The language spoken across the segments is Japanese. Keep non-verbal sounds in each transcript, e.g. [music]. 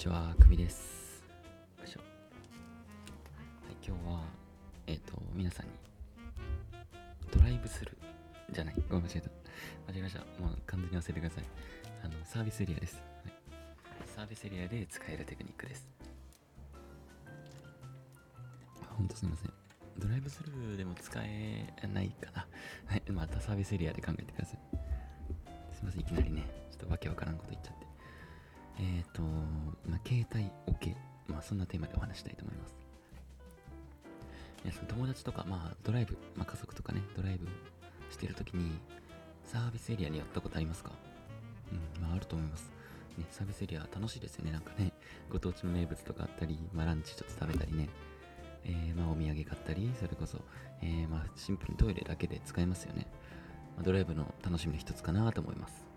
ちは、くみです。よいしょ。はい、今日は、えっ、と、皆さんに、ドライブする、じゃない、ごめん、間違えた。間違えました。もう完全に忘れてください。あの、サービスエリアです。はい、サービスエリアで使えるテクニックです。ほんとすみません。ドライブスルーでも使えないかな。はい、またサービスエリアで考えてください。すみません、いきなりね、ちょっとわけわからんこと言っちゃって。えっ、と、まあ、携帯 OK。まあ、そんなテーマでお話したいと思います。皆さん、友達とか、まあ、ドライブ、まあ、家族とかね、ドライブしてるときに、サービスエリアに寄ったことありますか？うん、まあ、あると思います。ね、サービスエリア楽しいですよね。なんかね、ご当地の名物とかあったり、まあ、ランチちょっと食べたりね、えー、まあ、お土産買ったり、それこそ、えー、まあ、シンプルにトイレだけで使えますよね。まあ、ドライブの楽しみの一つかなと思います。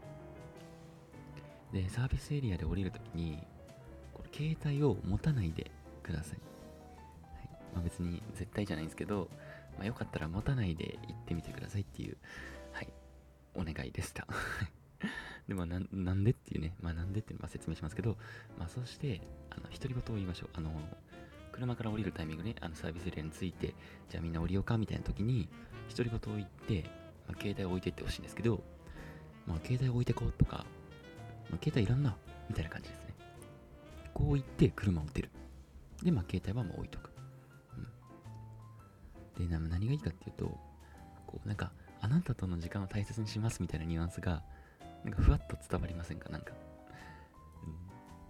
で、サービスエリアで降りるときに、これ携帯を持たないでください。はいまあ、別に絶対じゃないんですけど、まあ、よかったら持たないで行ってみてくださいっていう、はい、お願いでした。[laughs] でもなん、なんでっていうね、まあなんでっていうのは説明しますけど、まあそして、あの、独り言を言いましょう。あの、車から降りるタイミングね、あのサービスエリアについて、じゃあみんな降りようかみたいな時に、独り言を言って、まあ、携帯を置いてってほしいんですけど、まあ携帯を置いてこうとか、ま、携帯いらんな、みたいな感じですね。こう言って車を出る。で、まあ携帯はもう置いとく。うん、で、な何がいいかっていうと、こうなんか、あなたとの時間を大切にしますみたいなニュアンスが、なんかふわっと伝わりませんか？なんか。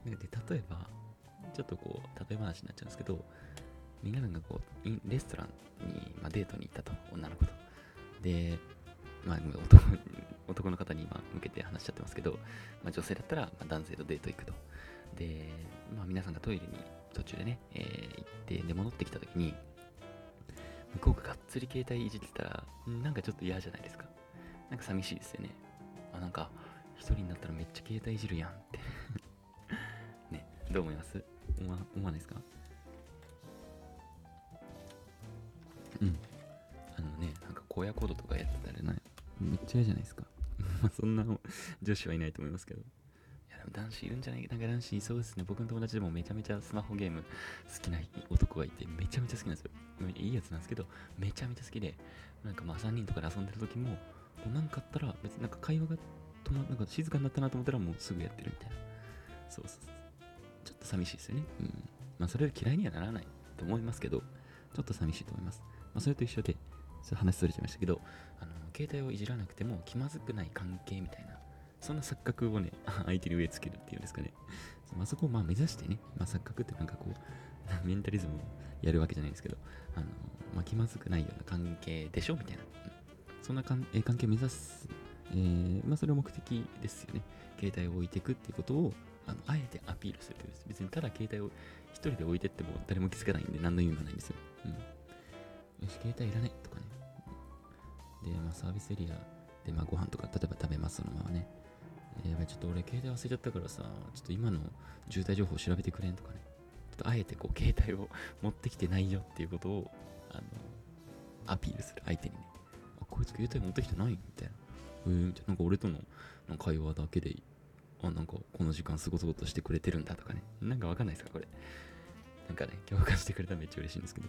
うん、で、例えば、ちょっとこう、例え話になっちゃうんですけど、みんながこう、レストランに、まあ、デートに行ったと、女の子と。で、まあ、男男の方に今向けて話しちゃってますけど、まあ、女性だったら、ま、男性とデート行くと。で、まあ、皆さんがトイレに途中でね、えー行って、で、戻ってきた時に、向こうががっつり携帯いじってたら、なんかちょっと嫌じゃないですか。なんか寂しいですよね。あ、なんか、一人になったらめっちゃ携帯いじるやんって。[laughs] ね、どう思います？思わ思わないですか？うん。あのね、なんか荒野行動とかやってたらね、めっちゃ嫌じゃないですか。まあそんな女子はいないと思いますけど。いやでも男子いるんじゃない？なんか男子いそうですね。僕の友達でもめちゃめちゃスマホゲーム好きな男がいて、めちゃめちゃ好きなんですよ。いいやつなんですけど、めちゃめちゃ好きで、なんかまあ3人とかで遊んでる時も、こうなんかあったら、別になんか会話が止まなんか静かになったなと思ったらもうすぐやってるみたいな。そうそうそう。ちょっと寂しいですよね。うん。まあそれより嫌いにはならないと思いますけど、ちょっと寂しいと思います。まあそれと一緒で、ちょっと話それちゃいましたけど、あの、携帯をいじらなくても気まずくない関係みたいな、そんな錯覚をね、[laughs] 相手に植え付けるっていうんですかね。まあそこをまあ目指してね、まあ錯覚ってなんかこう、メンタリズムをやるわけじゃないんですけど、あの、まあ気まずくないような関係でしょみたいな。そんな関えー関係を目指す、えーまあそれは目的ですよね。携帯を置いていくっていうことを、あのあえてアピールするというです。別にただ携帯を一人で置いてっても誰も気づかないんで何の意味もないんですよ。うん。よし、携帯いらないとかね。で、まあサービスエリアで、まあご飯とか例えば食べますそのままね。えーやばい、ちょっと俺携帯忘れちゃったからさ、ちょっと今の渋滞情報調べてくれんとかね。ちょっとあえてこう携帯を [laughs] 持ってきてないよっていうことを、あの、アピールする相手にね。あ、こいつ携帯持ってきてないみたいな。えー、みたいな。なんか俺との会話だけで、あ、なんかこの時間過ごそうとしてくれてるんだとかね。なんかわかんないですかこれ。なんかね、共感してくれたらめっちゃ嬉しいんですけど。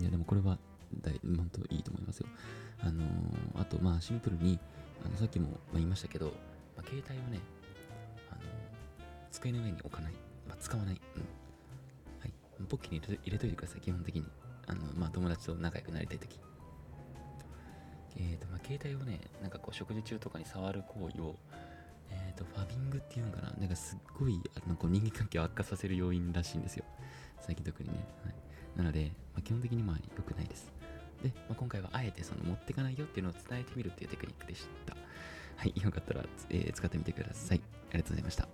いや、でもこれは大、本当いいと思いますよ。あのーあと、まあシンプルに、あのさっきも言いましたけど、まあ、携帯をね、あのー机の上に置かない。まあ、使わない。うん。はい。ポッケに入れと入れといてください、基本的に。あの、まあ友達と仲良くなりたいとき。えーと、まあ携帯をね、なんかこう食事中とかに触る行為を、えーと、ファビングっていうのかななんかすっごい、あのこう人間関係を悪化させる要因らしいんですよ。最近特にね。はい、なので、まあ、基本的にまあ良くないです。で、まあ、今回はあえてその持ってかないよっていうのを伝えてみるっていうテクニックでした。はい、よかったら、えー使ってみてください。ありがとうございました。